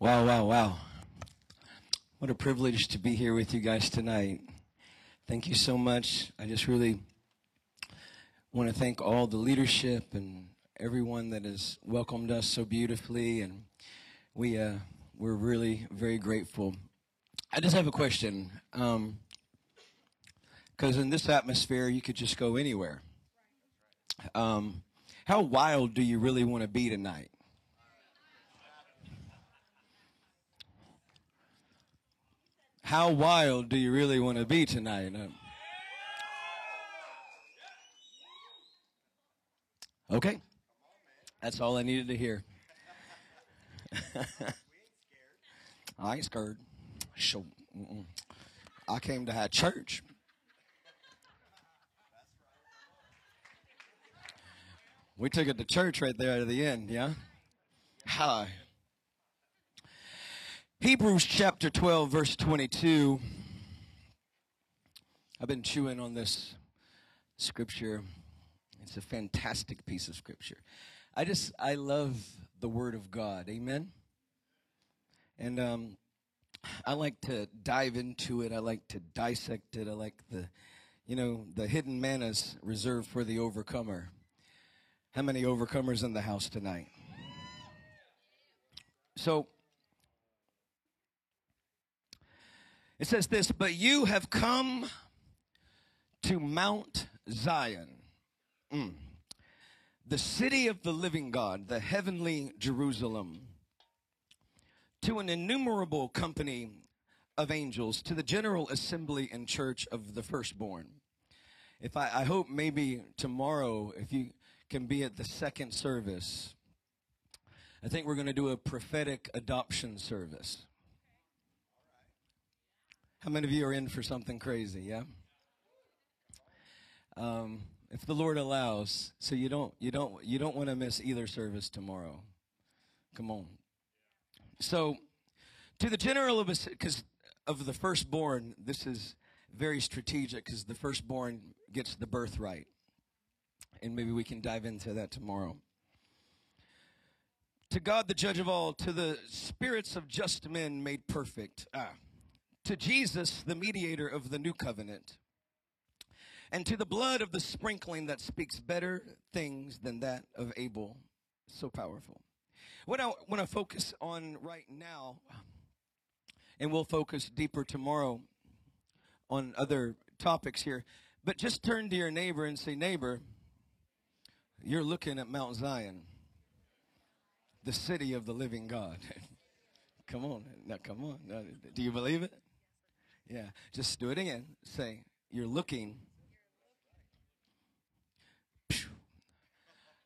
Wow, wow, wow. What a privilege to be here with you guys tonight. Thank you so much. I just really want to thank all the leadership and everyone that has welcomed us so beautifully and we uh, we're really very grateful. I just have a question. Um, because in this atmosphere, you could just go anywhere. Um, how wild do you really want to be tonight? How wild do you really want to be tonight? Uh, okay. That's all I needed to hear. I ain't scared. I came to have church. We took it to church right there at the end, yeah? Hi. Hebrews chapter 12, verse 22. I've been chewing on this scripture. It's a fantastic piece of scripture. I just, I love the Word of God. Amen? And um, I like to dive into it. I like to dissect it. I like the, you know, the hidden manners reserved for the overcomer. How many overcomers in the house tonight? So, it says this, but you have come to Mount Zion, mm. the city of the living God, the heavenly Jerusalem, to an innumerable company of angels, to the general assembly and church of the firstborn. If I, I hope maybe tomorrow, if you can be at the second service. I think we're going to do a prophetic adoption service. How many of you are in for something crazy? Yeah. Um, if the Lord allows, so you don't you don't you don't want to miss either service tomorrow. Come on. So, to the general of because of the firstborn, this is very strategic because the firstborn gets the birthright and maybe we can dive into that tomorrow. To God, the judge of all, to the spirits of just men made perfect, ah, to Jesus, the mediator of the new covenant, and to the blood of the sprinkling that speaks better things than that of Abel. So powerful. What I want to focus on right now, and we'll focus deeper tomorrow on other topics here, but just turn to your neighbor and say, Neighbor, you're looking at Mount Zion, the city of the living God. come on. Now, come on. Now, do you believe it? Yeah. Just do it again. Say, You're looking.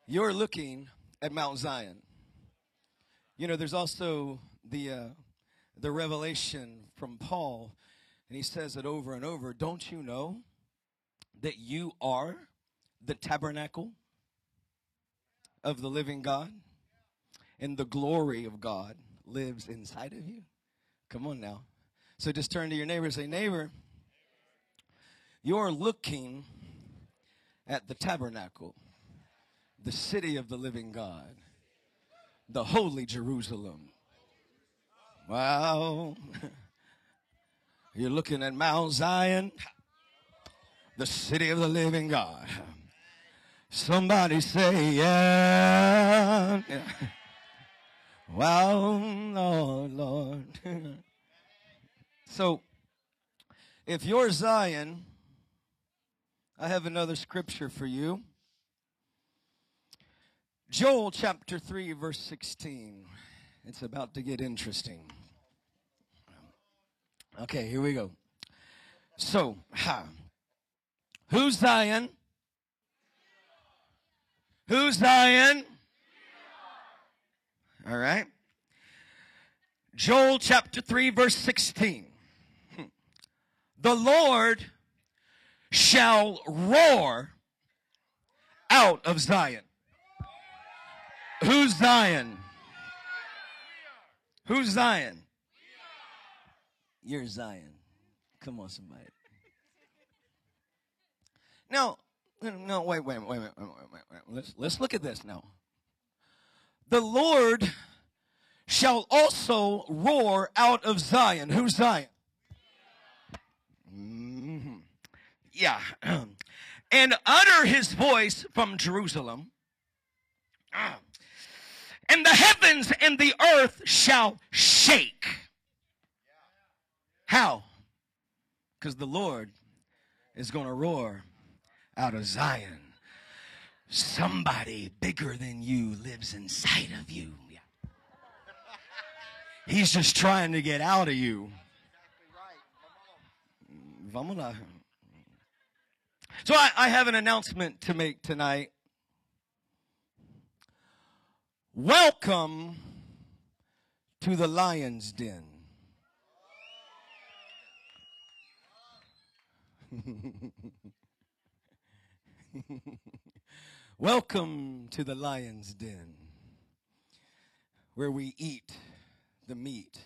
You're looking at Mount Zion. You know, there's also the uh, the revelation from Paul, and he says it over and over. Don't you know that you are the tabernacle of the living God and the glory of God lives inside of you? Come on now. So just turn to your neighbor and say, Neighbor, you're looking at the tabernacle, the city of the living God, the holy Jerusalem. Wow. You're looking at Mount Zion, the city of the living God. Somebody say, yeah. Wow, Lord, Lord. so, if you're Zion, I have another scripture for you. Joel chapter 3, verse 16. It's about to get interesting. Okay, here we go. So, ha. Who's Zion? Who's Zion? All right. Joel chapter 3 verse 16. The Lord shall roar out of Zion. Who's Zion? Who's Zion? You're Zion. Come on, somebody. Now, no, wait, wait, wait, wait, wait, wait, wait. Let's, let's look at this now. The Lord shall also roar out of Zion. Who's Zion? Mm-hmm. Yeah. and utter his voice from Jerusalem. And the heavens and the earth shall shake. How? Because the Lord is going to roar out of Zion. Somebody bigger than you lives inside of you. Yeah. He's just trying to get out of you. So I, I have an announcement to make tonight. Welcome to the lion's den. Welcome to the lion's den, where we eat the meat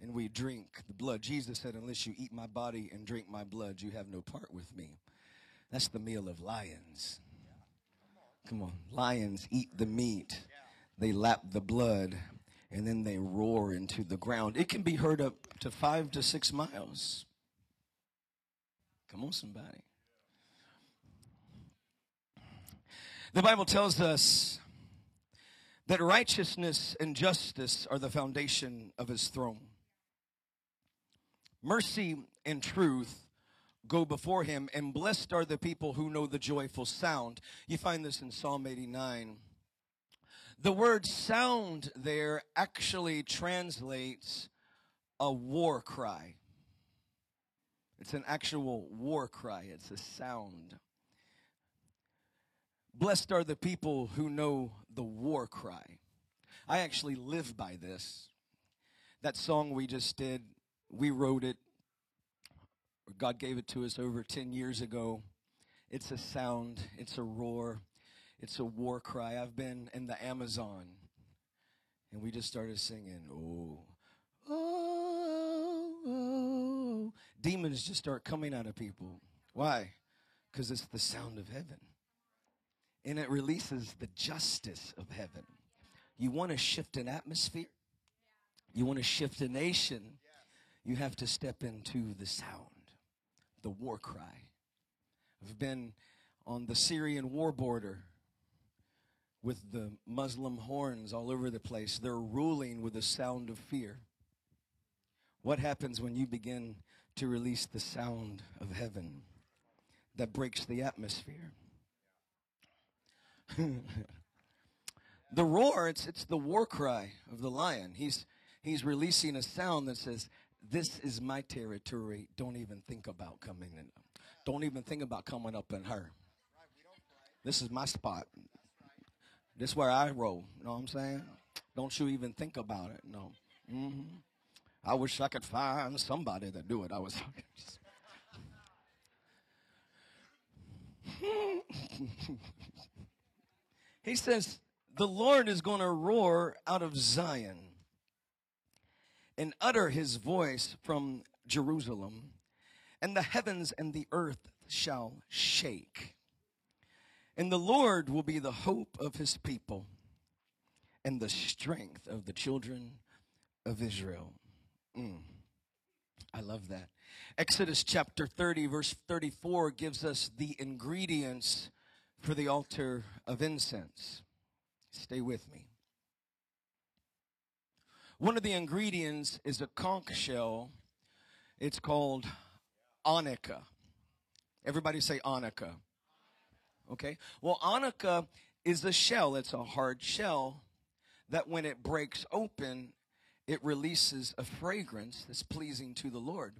and we drink the blood. Jesus said, Unless you eat my body and drink my blood, you have no part with me. That's the meal of lions. Come on. Lions eat the meat, they lap the blood, and then they roar into the ground. It can be heard up to five to six miles. Come on, somebody. The Bible tells us that righteousness and justice are the foundation of his throne. Mercy and truth go before him, and blessed are the people who know the joyful sound. You find this in Psalm 89. The word sound there actually translates a war cry. It's an actual war cry, it's a sound. Blessed are the people who know the war cry. I actually live by this. That song we just did, we wrote it God gave it to us over 10 years ago. It's a sound, it's a roar, it's a war cry. I've been in the Amazon and we just started singing, oh, oh, oh. Demons just start coming out of people. Why? Because it's the sound of heaven. And it releases the justice of heaven. You want to shift an atmosphere? You want to shift a nation? You have to step into the sound the war cry. I've been on the Syrian war border with the Muslim horns all over the place. They're ruling with a sound of fear. What happens when you begin to release the sound of heaven that breaks the atmosphere? the roar, it's, it's the war cry of the lion. He's, he's releasing a sound that says, this is my territory. Don't even think about coming in. Don't even think about coming up in her. This is my spot. This is where I roll. You know what I'm saying? Don't you even think about it. No. Mm-hmm. I wish I could find somebody that do it. I was he says, the Lord is going to roar out of Zion and utter his voice from Jerusalem, and the heavens and the earth shall shake. And the Lord will be the hope of his people and the strength of the children of Israel. Mm. I love that. Exodus chapter 30, verse 34 gives us the ingredients for the altar of incense. Stay with me. One of the ingredients is a conch shell. It's called onycha. Everybody say onycha. Okay. Well, onycha is a shell. It's a hard shell that when it breaks open, it releases a fragrance that's pleasing to the Lord.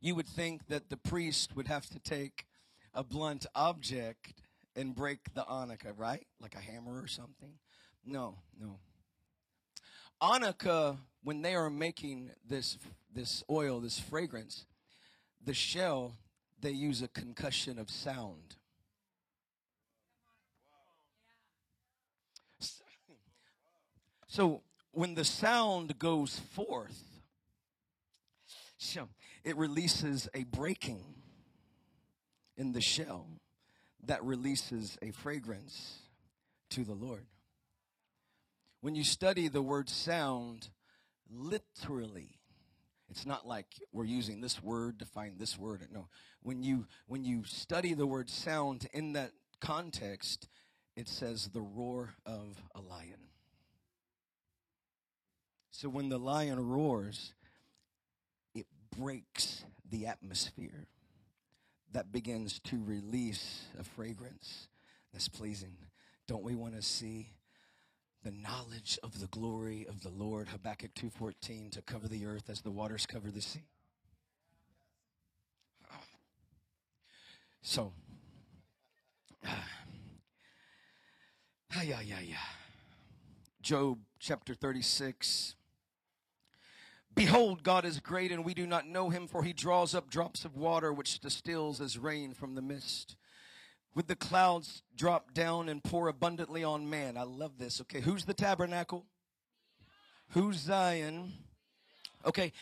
You would think that the priest would have to take a blunt object and break the onycha, right? Like a hammer or something. No, no. Onycha, when they are making this this oil, this fragrance, the shell, they use a concussion of sound. So when the sound goes forth, it releases a breaking in the shell that releases a fragrance to the Lord. When you study the word sound, literally, it's not like we're using this word to find this word. No. When you when you study the word sound in that context, it says the roar of a lion. So when the lion roars, it breaks the atmosphere that begins to release a fragrance that's pleasing. Don't we want to see the knowledge of the glory of the Lord, Habakkuk 2:14, to cover the earth as the waters cover the sea. So, ah, yeah, yeah, yeah. Job chapter 36. Behold, God is great, and we do not know him, for he draws up drops of water which distills as rain from the mist. With the clouds drop down and pour abundantly on man. I love this. Okay, who's the tabernacle? Who's Zion? Okay,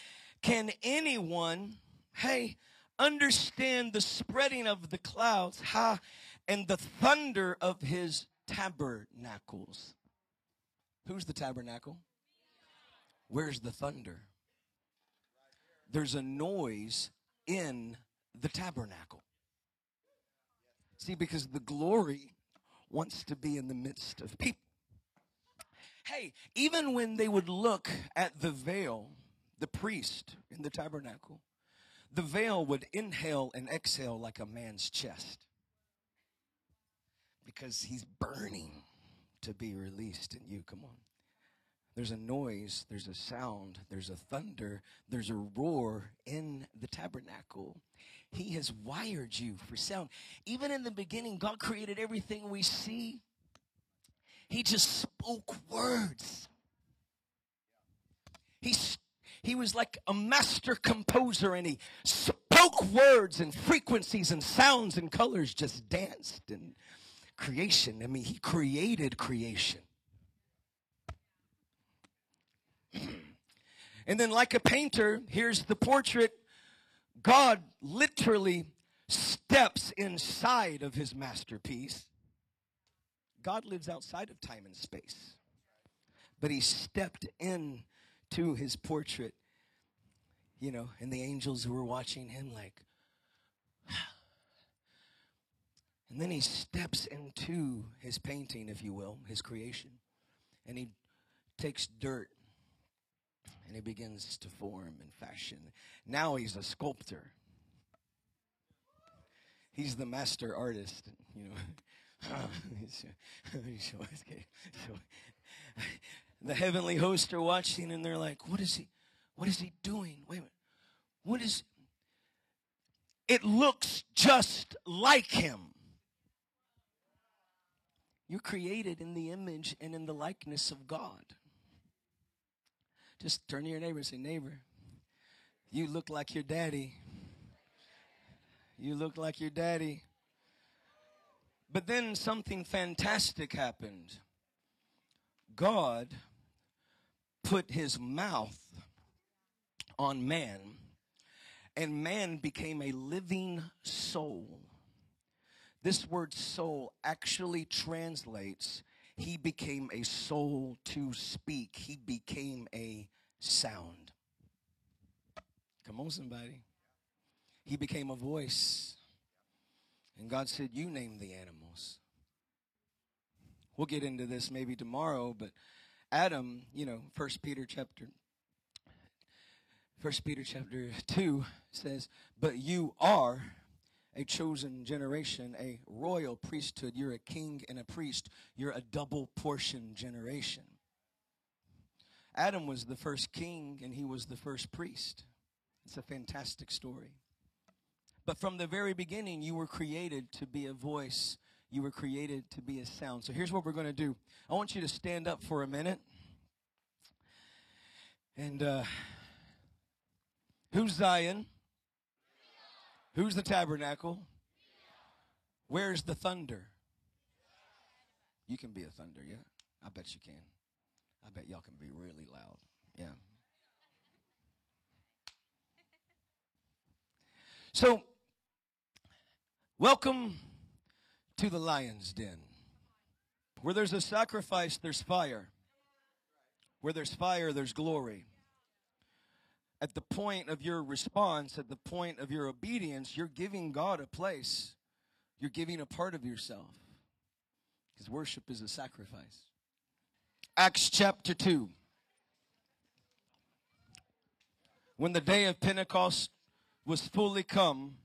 can anyone, hey, understand the spreading of the clouds, ha, and the thunder of his tabernacles? Who's the tabernacle? Where's the thunder? There's a noise in the tabernacle. See, because the glory wants to be in the midst of people. Hey, even when they would look at the veil, the priest in the tabernacle, the veil would inhale and exhale like a man's chest because he's burning to be released in you. Come on. There's a noise, there's a sound, there's a thunder, there's a roar in the tabernacle. He has wired you for sound. Even in the beginning, God created everything we see. He just spoke words. He, he was like a master composer and he spoke words and frequencies and sounds and colors just danced and creation. I mean, he created creation. and then, like a painter, here's the portrait God literally steps inside of his masterpiece. God lives outside of time and space. But he stepped in to his portrait, you know, and the angels were watching him like and then he steps into his painting, if you will, his creation. And he takes dirt and he begins to form and fashion. Now he's a sculptor. He's the master artist, you know. the heavenly hosts are watching and they're like, what is he what is he doing? Wait a minute. What is it looks just like him. You're created in the image and in the likeness of God. Just turn to your neighbor and say, Neighbor, you look like your daddy. You look like your daddy. But then something fantastic happened. God put his mouth on man, and man became a living soul. This word soul actually translates he became a soul to speak. He became a sound. Come on, somebody. He became a voice. And God said, You name the animals. We'll get into this maybe tomorrow, but Adam, you know, First Peter chapter First Peter chapter 2 says, But you are a chosen generation, a royal priesthood. You're a king and a priest. You're a double portion generation. Adam was the first king and he was the first priest. It's a fantastic story. But from the very beginning, you were created to be a voice. You were created to be a sound. So here's what we're going to do. I want you to stand up for a minute. And uh, who's Zion? Who's the tabernacle? Where's the thunder? You can be a thunder, yeah? I bet you can. I bet y'all can be really loud. Yeah. So, welcome to the lion's den. Where there's a sacrifice, there's fire. Where there's fire, there's glory. At the point of your response, at the point of your obedience, you're giving God a place. You're giving a part of yourself. Because worship is a sacrifice. Acts chapter 2. When the day of Pentecost was fully come,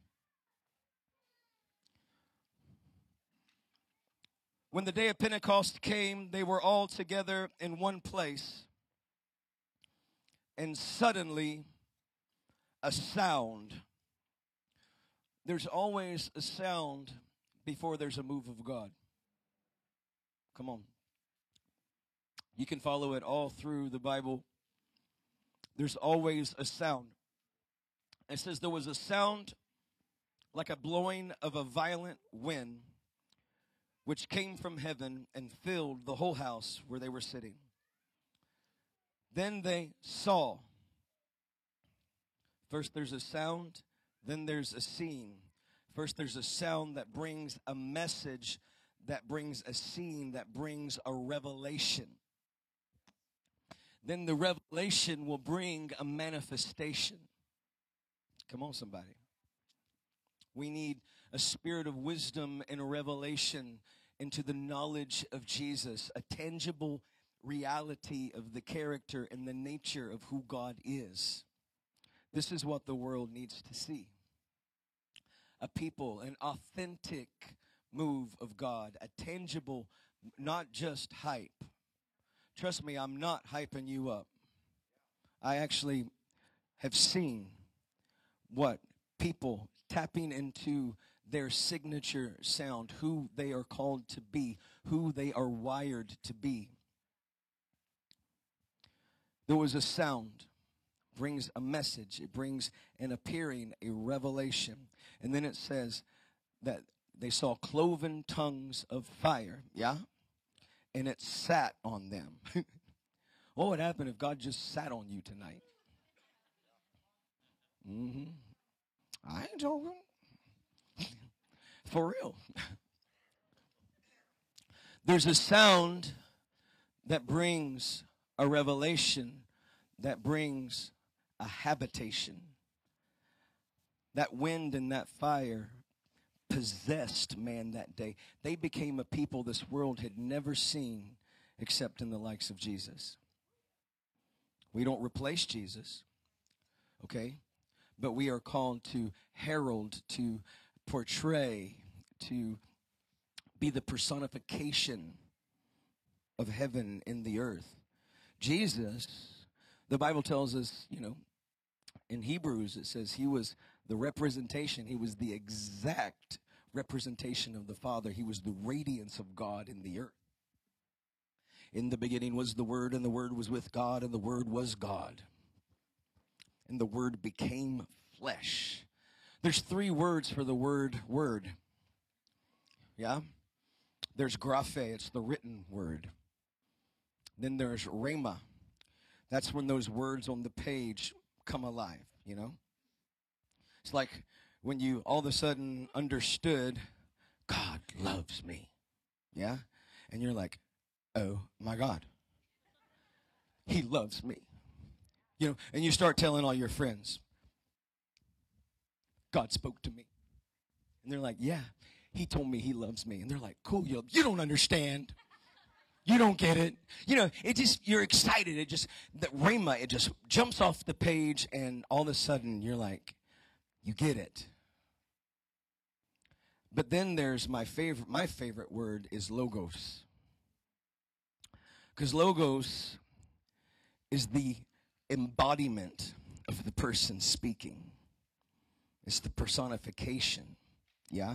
when the day of Pentecost came, they were all together in one place. And suddenly, a sound. There's always a sound before there's a move of God. Come on. You can follow it all through the Bible. There's always a sound. It says there was a sound like a blowing of a violent wind, which came from heaven and filled the whole house where they were sitting. Then they saw. First, there's a sound, then there's a scene. First, there's a sound that brings a message, that brings a scene, that brings a revelation. Then the revelation will bring a manifestation. Come on, somebody. We need a spirit of wisdom and a revelation into the knowledge of Jesus, a tangible reality of the character and the nature of who God is. This is what the world needs to see a people, an authentic move of God, a tangible, not just hype. Trust me, I'm not hyping you up. I actually have seen what people tapping into their signature sound, who they are called to be, who they are wired to be. There was a sound, brings a message, it brings an appearing, a revelation. And then it says that they saw cloven tongues of fire, yeah? And it sat on them. what would happen if God just sat on you tonight? Mm-hmm. I ain't joking. For real. There's a sound that brings a revelation, that brings a habitation. That wind and that fire possessed man that day. They became a people this world had never seen except in the likes of Jesus. We don't replace Jesus, okay? but we are called to herald, to portray, to be the personification of heaven in the earth. Jesus, the Bible tells us, you know, in Hebrews, it says he was the representation, he was the exact representation of the Father. He was the radiance of God in the earth. In the beginning was the Word, and the Word was with God, and the Word was God and the word became flesh. There's three words for the word word. Yeah? There's graphe, it's the written word. Then there's rhema. That's when those words on the page come alive, you know? It's like when you all of a sudden understood God loves me. Yeah? And you're like, oh my God. He loves me. You know, and you start telling all your friends, God spoke to me. And they're like, yeah, he told me he loves me. And they're like, cool, you, you don't understand. You don't get it. You know, it just, you're excited. It just, the Rhema, it just jumps off the page and all of a sudden you're like, you get it. But then there's my favorite, my favorite word is logos. Because logos is the embodiment of the person speaking. It's the personification. Yeah?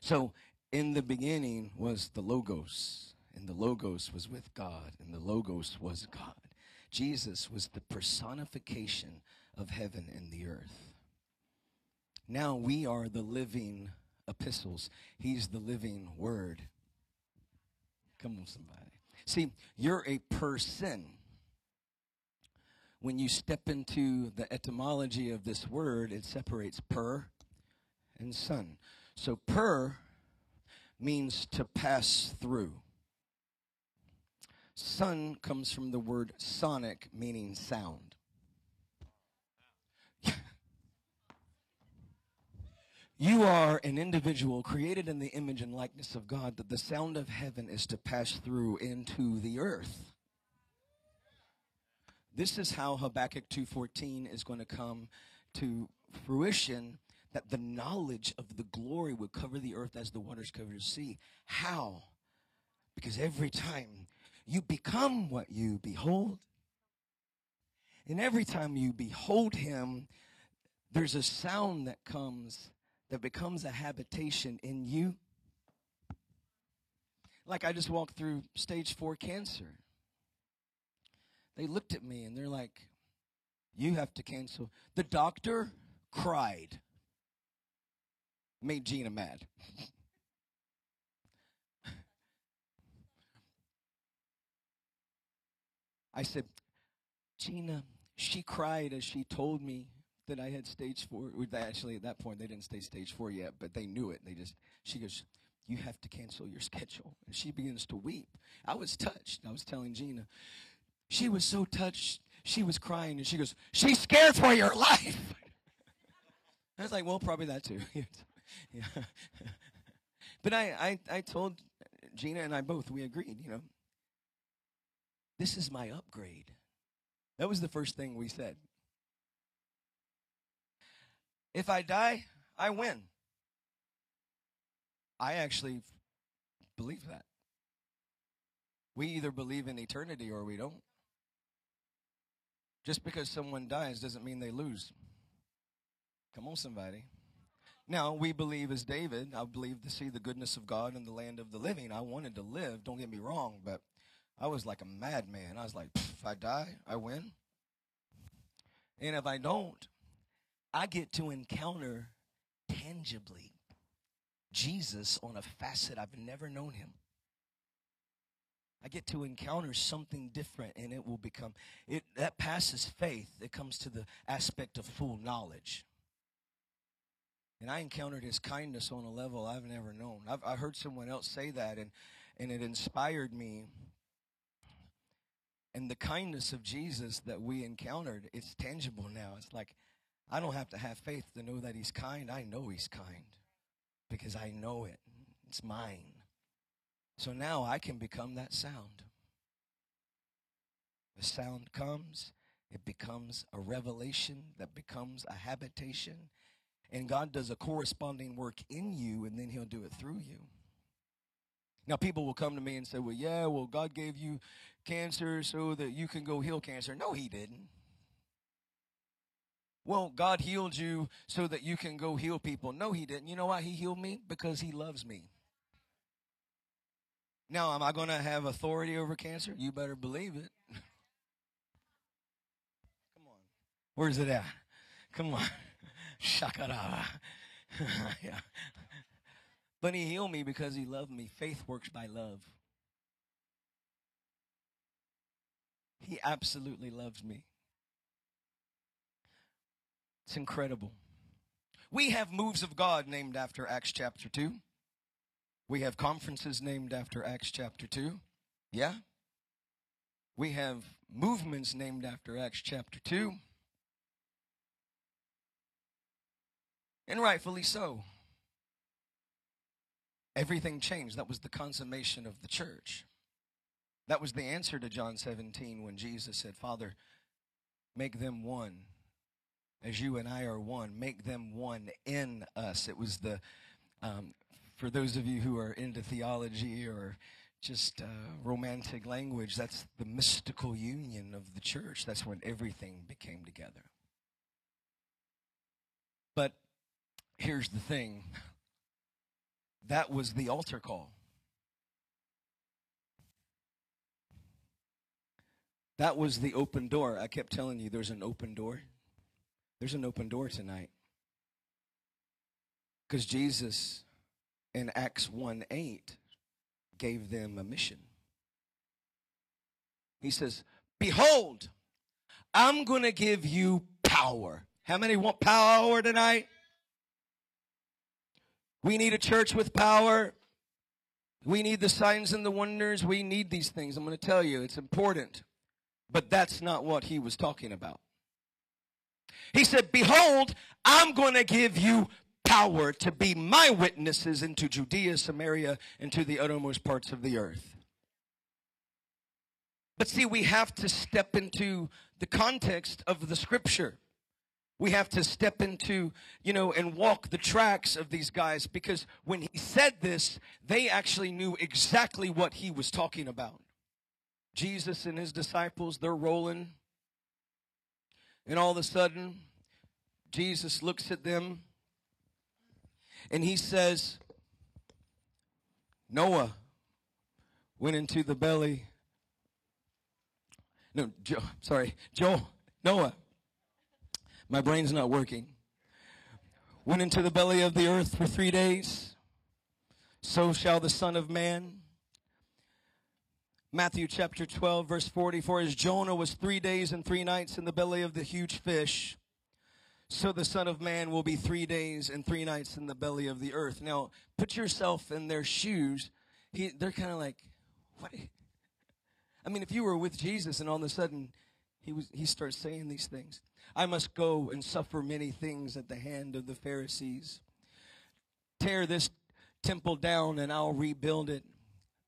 So, in the beginning was the Logos, and the Logos was with God, and the Logos was God. Jesus was the personification of heaven and the earth. Now we are the living epistles. He's the living word. Come on, somebody. See, you're a person when you step into the etymology of this word, it separates per and son. So per means to pass through. Sun comes from the word sonic, meaning sound. You are an individual created in the image and likeness of God, that the sound of heaven is to pass through into the earth. This is how Habakkuk 2:14 is going to come to fruition that the knowledge of the glory would cover the earth as the waters cover the sea. How? Because every time you become what you behold, and every time you behold him, there's a sound that comes that becomes a habitation in you. Like I just walked through stage four cancer. They looked at me and they're like, You have to cancel. The doctor cried, made Gina mad. I said, Gina, she cried as she told me that I had stage four. Actually, at that point, they didn't say stage four yet, but they knew it. They just, she goes, You have to cancel your schedule. And she begins to weep. I was touched. I was telling Gina, she was so touched. She was crying, and she goes, She's scared for your life. I was like, Well, probably that too. yeah. but I, I, I told Gina and I both, we agreed, you know, this is my upgrade. That was the first thing we said. If I die, I win. I actually believe that. We either believe in eternity or we don't. Just because someone dies doesn't mean they lose. Come on, somebody. Now, we believe as David, I believe to see the goodness of God in the land of the living. I wanted to live, don't get me wrong, but I was like a madman. I was like, if I die, I win. And if I don't, I get to encounter tangibly Jesus on a facet I've never known him. I get to encounter something different and it will become it that passes faith. It comes to the aspect of full knowledge. And I encountered his kindness on a level I've never known. I've, I heard someone else say that and, and it inspired me. And the kindness of Jesus that we encountered, it's tangible now. It's like I don't have to have faith to know that He's kind. I know He's kind because I know it. It's mine. So now I can become that sound. The sound comes, it becomes a revelation that becomes a habitation. And God does a corresponding work in you, and then He'll do it through you. Now, people will come to me and say, Well, yeah, well, God gave you cancer so that you can go heal cancer. No, He didn't. Well, God healed you so that you can go heal people. No, He didn't. You know why He healed me? Because He loves me. Now, am I going to have authority over cancer? You better believe it. Come on. Where's it at? Come on. Shakara. yeah. But he healed me because he loved me. Faith works by love. He absolutely loves me. It's incredible. We have moves of God named after Acts chapter 2. We have conferences named after Acts chapter 2. Yeah? We have movements named after Acts chapter 2. And rightfully so. Everything changed. That was the consummation of the church. That was the answer to John 17 when Jesus said, Father, make them one as you and I are one. Make them one in us. It was the, um, for those of you who are into theology or just uh, romantic language, that's the mystical union of the church. That's when everything became together. But here's the thing that was the altar call. That was the open door. I kept telling you there's an open door. There's an open door tonight. Because Jesus in Acts 1 8 gave them a mission. He says, Behold, I'm going to give you power. How many want power tonight? We need a church with power. We need the signs and the wonders. We need these things. I'm going to tell you, it's important. But that's not what he was talking about. He said, Behold, I'm going to give you power to be my witnesses into Judea, Samaria, and to the uttermost parts of the earth. But see, we have to step into the context of the scripture. We have to step into, you know, and walk the tracks of these guys because when he said this, they actually knew exactly what he was talking about. Jesus and his disciples, they're rolling. And all of a sudden, Jesus looks at them and he says, Noah went into the belly. No, Joe, sorry, Joe, Noah. My brain's not working. Went into the belly of the earth for three days. So shall the Son of Man. Matthew chapter 12, verse 44 as Jonah was three days and three nights in the belly of the huge fish, so the Son of Man will be three days and three nights in the belly of the earth. Now, put yourself in their shoes. He, they're kind of like, what? I mean, if you were with Jesus and all of a sudden he was, he starts saying these things. I must go and suffer many things at the hand of the Pharisees. Tear this temple down and I'll rebuild it.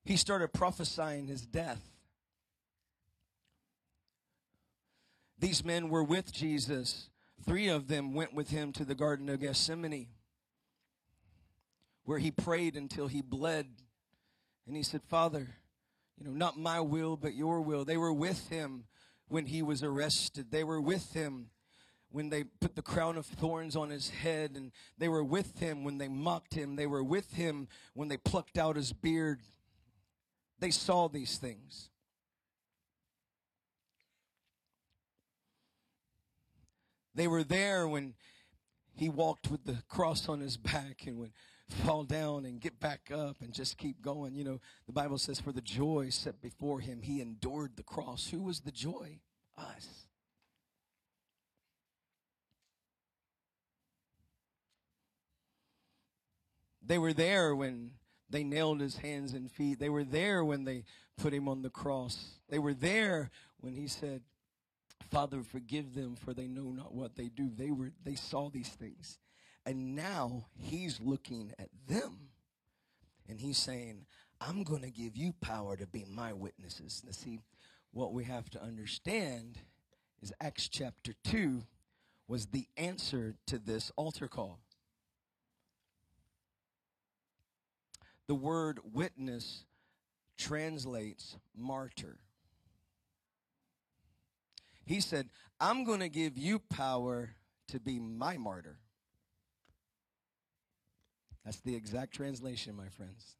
He started prophesying his death. These men were with Jesus. Three of them went with him to the Garden of Gethsemane, where he prayed until he bled. And he said, Father, you know, not my will, but your will. They were with him when he was arrested. They were with him when they put the crown of thorns on his head, and they were with him when they mocked him. They were with him when they plucked out his beard. They saw these things. They were there when he walked with the cross on his back and would fall down and get back up and just keep going. You know, the Bible says, for the joy set before him, he endured the cross. Who was the joy? Us. They were there when they nailed his hands and feet. They were there when they put him on the cross. They were there when he said, Father, forgive them for they know not what they do. They were they saw these things. And now he's looking at them and he's saying, I'm going to give you power to be my witnesses. Now, see, what we have to understand is Acts chapter 2 was the answer to this altar call. The word witness translates martyr. He said, I'm going to give you power to be my martyr. That's the exact translation, my friends.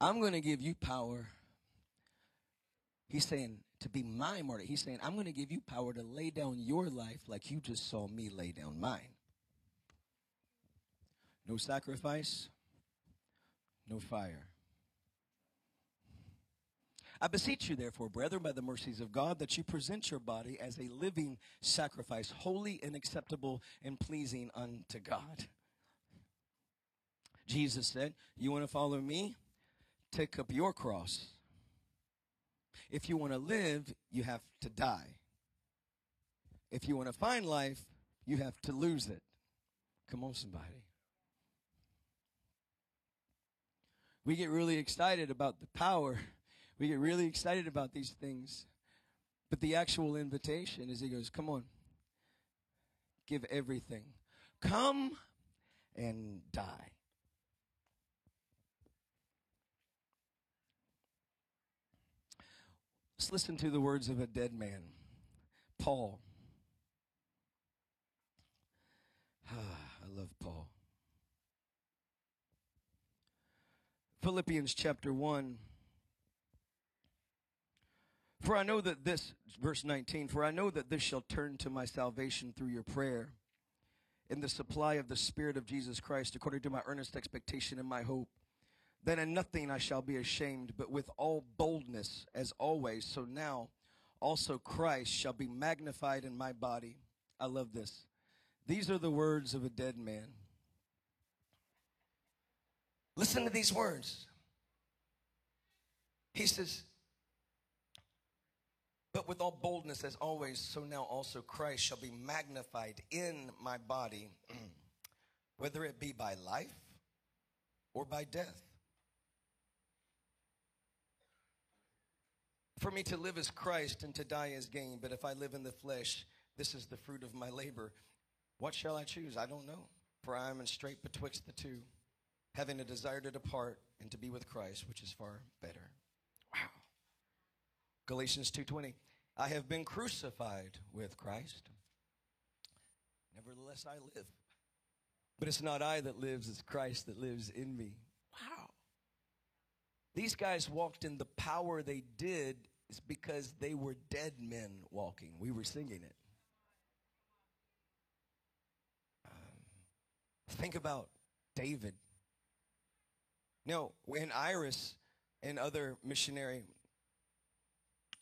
I'm going to give you power. He's saying to be my martyr. He's saying, I'm going to give you power to lay down your life like you just saw me lay down mine. No sacrifice, no fire. I beseech you, therefore, brethren, by the mercies of God, that you present your body as a living sacrifice, holy and acceptable and pleasing unto God. Jesus said, You want to follow me? Take up your cross. If you want to live, you have to die. If you want to find life, you have to lose it. Come on, somebody. We get really excited about the power we get really excited about these things. But the actual invitation is he goes, Come on, give everything. Come and die. Let's listen to the words of a dead man, Paul. Ah, I love Paul. Philippians chapter 1. For I know that this, verse 19, for I know that this shall turn to my salvation through your prayer in the supply of the Spirit of Jesus Christ, according to my earnest expectation and my hope. Then in nothing I shall be ashamed, but with all boldness, as always, so now also Christ shall be magnified in my body, I love this. These are the words of a dead man. Listen to these words. He says, But with all boldness, as always, so now also Christ shall be magnified in my body, whether it be by life or by death. For me to live as Christ and to die as gain, but if I live in the flesh, this is the fruit of my labor. What shall I choose? I don't know, for I am in strait betwixt the two, having a desire to depart and to be with Christ, which is far better. Galatians 2:20. I have been crucified with Christ. Nevertheless I live. But it's not I that lives, it's Christ that lives in me. Wow. These guys walked in the power they did is because they were dead men walking. We were singing it. Um, think about David. No, when Iris and other missionary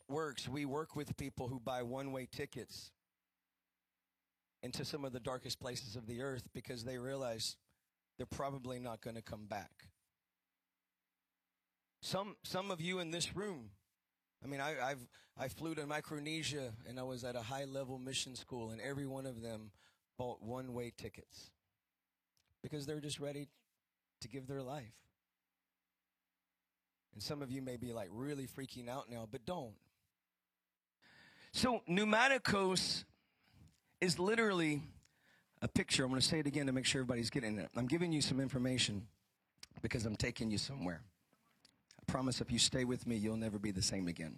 works, we work with people who buy one way tickets into some of the darkest places of the earth because they realize they're probably not going to come back. Some, some of you in this room, I mean, I, I've, I flew to Micronesia and I was at a high level mission school, and every one of them bought one way tickets because they're just ready to give their life. And some of you may be like really freaking out now, but don't. So, pneumaticos is literally a picture. I'm going to say it again to make sure everybody's getting it. I'm giving you some information because I'm taking you somewhere. I promise if you stay with me, you'll never be the same again.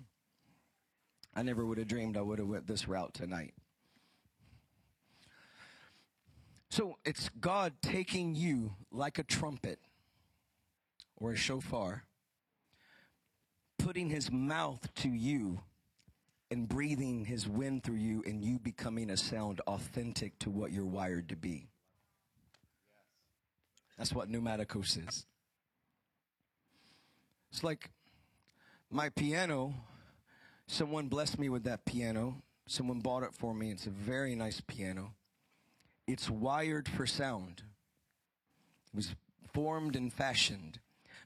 I never would have dreamed I would have went this route tonight. So it's God taking you like a trumpet or a shofar, putting his mouth to you and breathing his wind through you and you becoming a sound authentic to what you're wired to be. That's what pneumaticos is. It's like my piano, someone blessed me with that piano. Someone bought it for me. It's a very nice piano. It's wired for sound. It was formed and fashioned.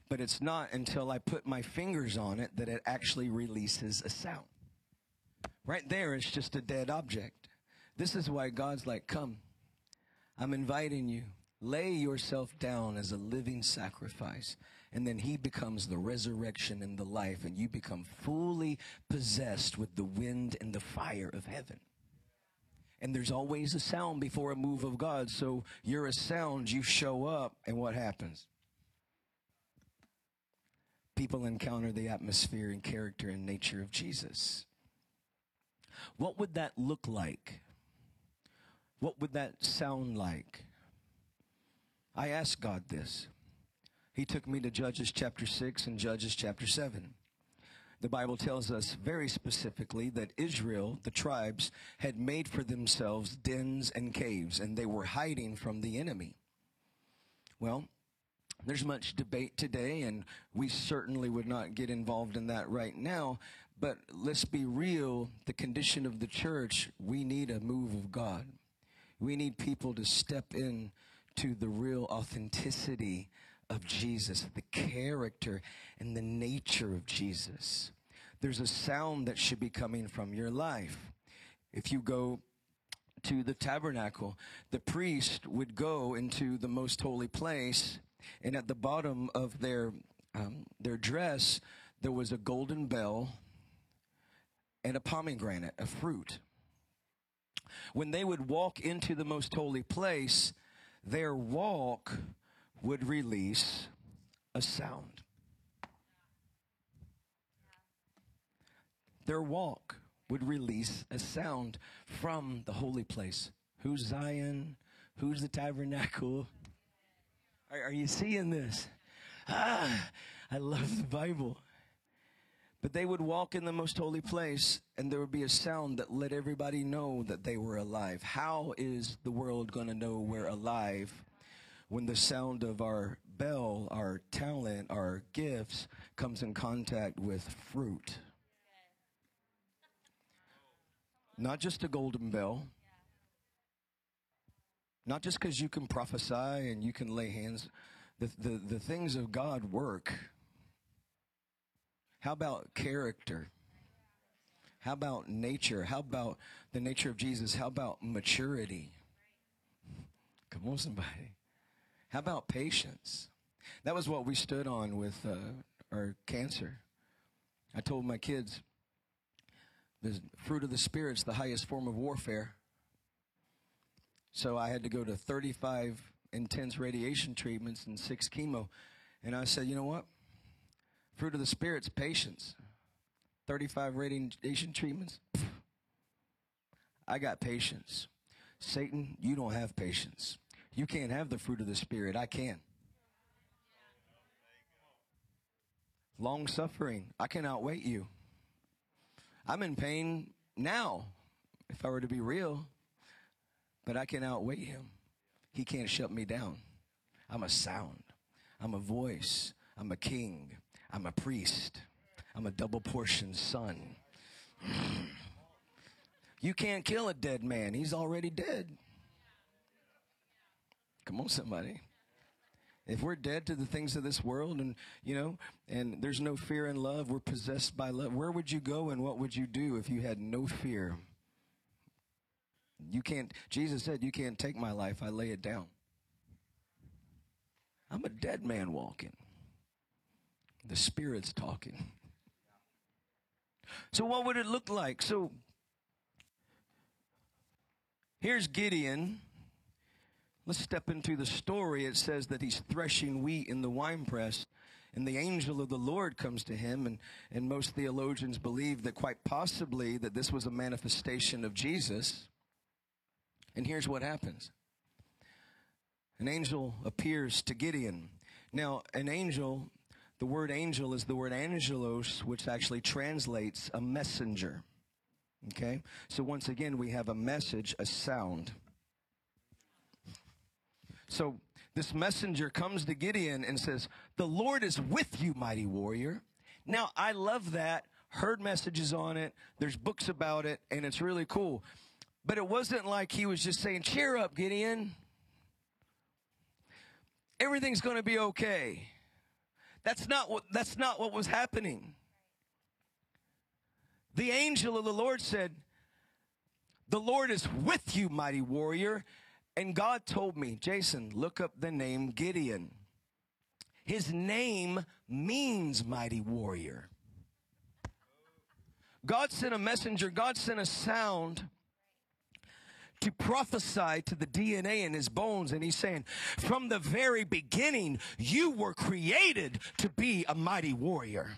But it's not until I put my fingers on it that it actually releases a sound. Right there, it's just a dead object. This is why God's like, come, I'm inviting you. Lay yourself down as a living sacrifice. And then he becomes the resurrection and the life, and you become fully possessed with the wind and the fire of heaven. And there's always a sound before a move of God. So you're a sound, you show up, and what happens? People encounter the atmosphere and character and nature of Jesus. What would that look like? What would that sound like? I asked God this. He took me to Judges chapter 6 and Judges chapter 7. The Bible tells us very specifically that Israel, the tribes, had made for themselves dens and caves, and they were hiding from the enemy. Well, there's much debate today, and we certainly would not get involved in that right now. But let's be real the condition of the church, we need a move of God. We need people to step in to the real authenticity of Jesus, the character and the nature of Jesus. There's a sound that should be coming from your life. If you go to the tabernacle, the priest would go into the most holy place, and at the bottom of their um, their dress there was a golden bell and a pomegranate, a fruit. When they would walk into the most holy place, their walk would release a sound. Their walk would release a sound from the holy place. Who's Zion? Who's the tabernacle? Are, are you seeing this? Ah, I love the Bible. But they would walk in the most holy place and there would be a sound that let everybody know that they were alive. How is the world going to know we're alive when the sound of our bell, our talent, our gifts comes in contact with fruit? Not just a golden bell, Not just because you can prophesy and you can lay hands. The, the, the things of God work. How about character? How about nature? How about the nature of Jesus? How about maturity? Come on, somebody. How about patience? That was what we stood on with uh, our cancer. I told my kids the fruit of the Spirit's the highest form of warfare. So I had to go to 35 intense radiation treatments and six chemo. And I said, you know what? Fruit of the Spirit's patience. 35 radiation treatments. I got patience. Satan, you don't have patience. You can't have the fruit of the Spirit. I can. Long suffering. I can outweight you. I'm in pain now, if I were to be real, but I can outweigh him. He can't shut me down. I'm a sound. I'm a voice. I'm a king. I'm a priest. I'm a double portion son. you can't kill a dead man. He's already dead. Come on, somebody. If we're dead to the things of this world and, you know, and there's no fear in love, we're possessed by love, where would you go and what would you do if you had no fear? You can't, Jesus said, you can't take my life, I lay it down. I'm a dead man walking. The Spirit's talking. So, what would it look like? So, here's Gideon Let's step into the story. It says that he's threshing wheat in the winepress, and the angel of the Lord comes to him. And, and most theologians believe that quite possibly that this was a manifestation of Jesus. And here's what happens. An angel appears to Gideon. Now, an angel, the word angel is the word angelos, which actually translates a messenger. Okay? So once again, we have a message, a sound. So this messenger comes to Gideon and says, The Lord is with you, mighty warrior. Now, I love that. Heard messages on it. There's books about it, and it's really cool. But it wasn't like he was just saying, Cheer up, Gideon. Everything's going to be okay. That's not what, that's not what was happening. The angel of the Lord said, The Lord is with you, mighty warrior. And God told me, Jason, look up the name Gideon. His name means mighty warrior. God sent a messenger, God sent a sound to prophesy to the DNA in his bones. And he's saying, from the very beginning, you were created to be a mighty warrior.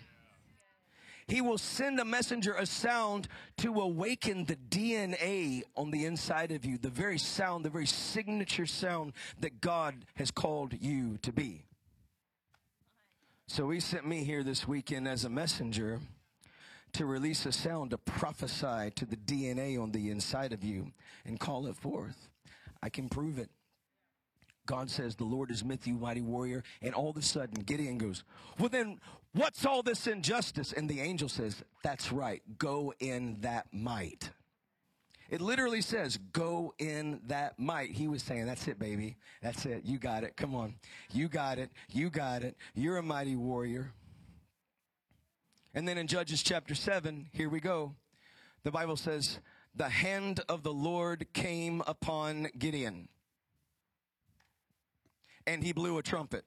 He will send a messenger a sound to awaken the DNA on the inside of you, the very sound, the very signature sound that God has called you to be. So he sent me here this weekend as a messenger to release a sound to prophesy to the DNA on the inside of you and call it forth. I can prove it. God says, The Lord is with you, mighty warrior. And all of a sudden, Gideon goes, Well, then what's all this injustice? And the angel says, That's right. Go in that might. It literally says, Go in that might. He was saying, That's it, baby. That's it. You got it. Come on. You got it. You got it. You're a mighty warrior. And then in Judges chapter 7, here we go. The Bible says, The hand of the Lord came upon Gideon and he blew a trumpet.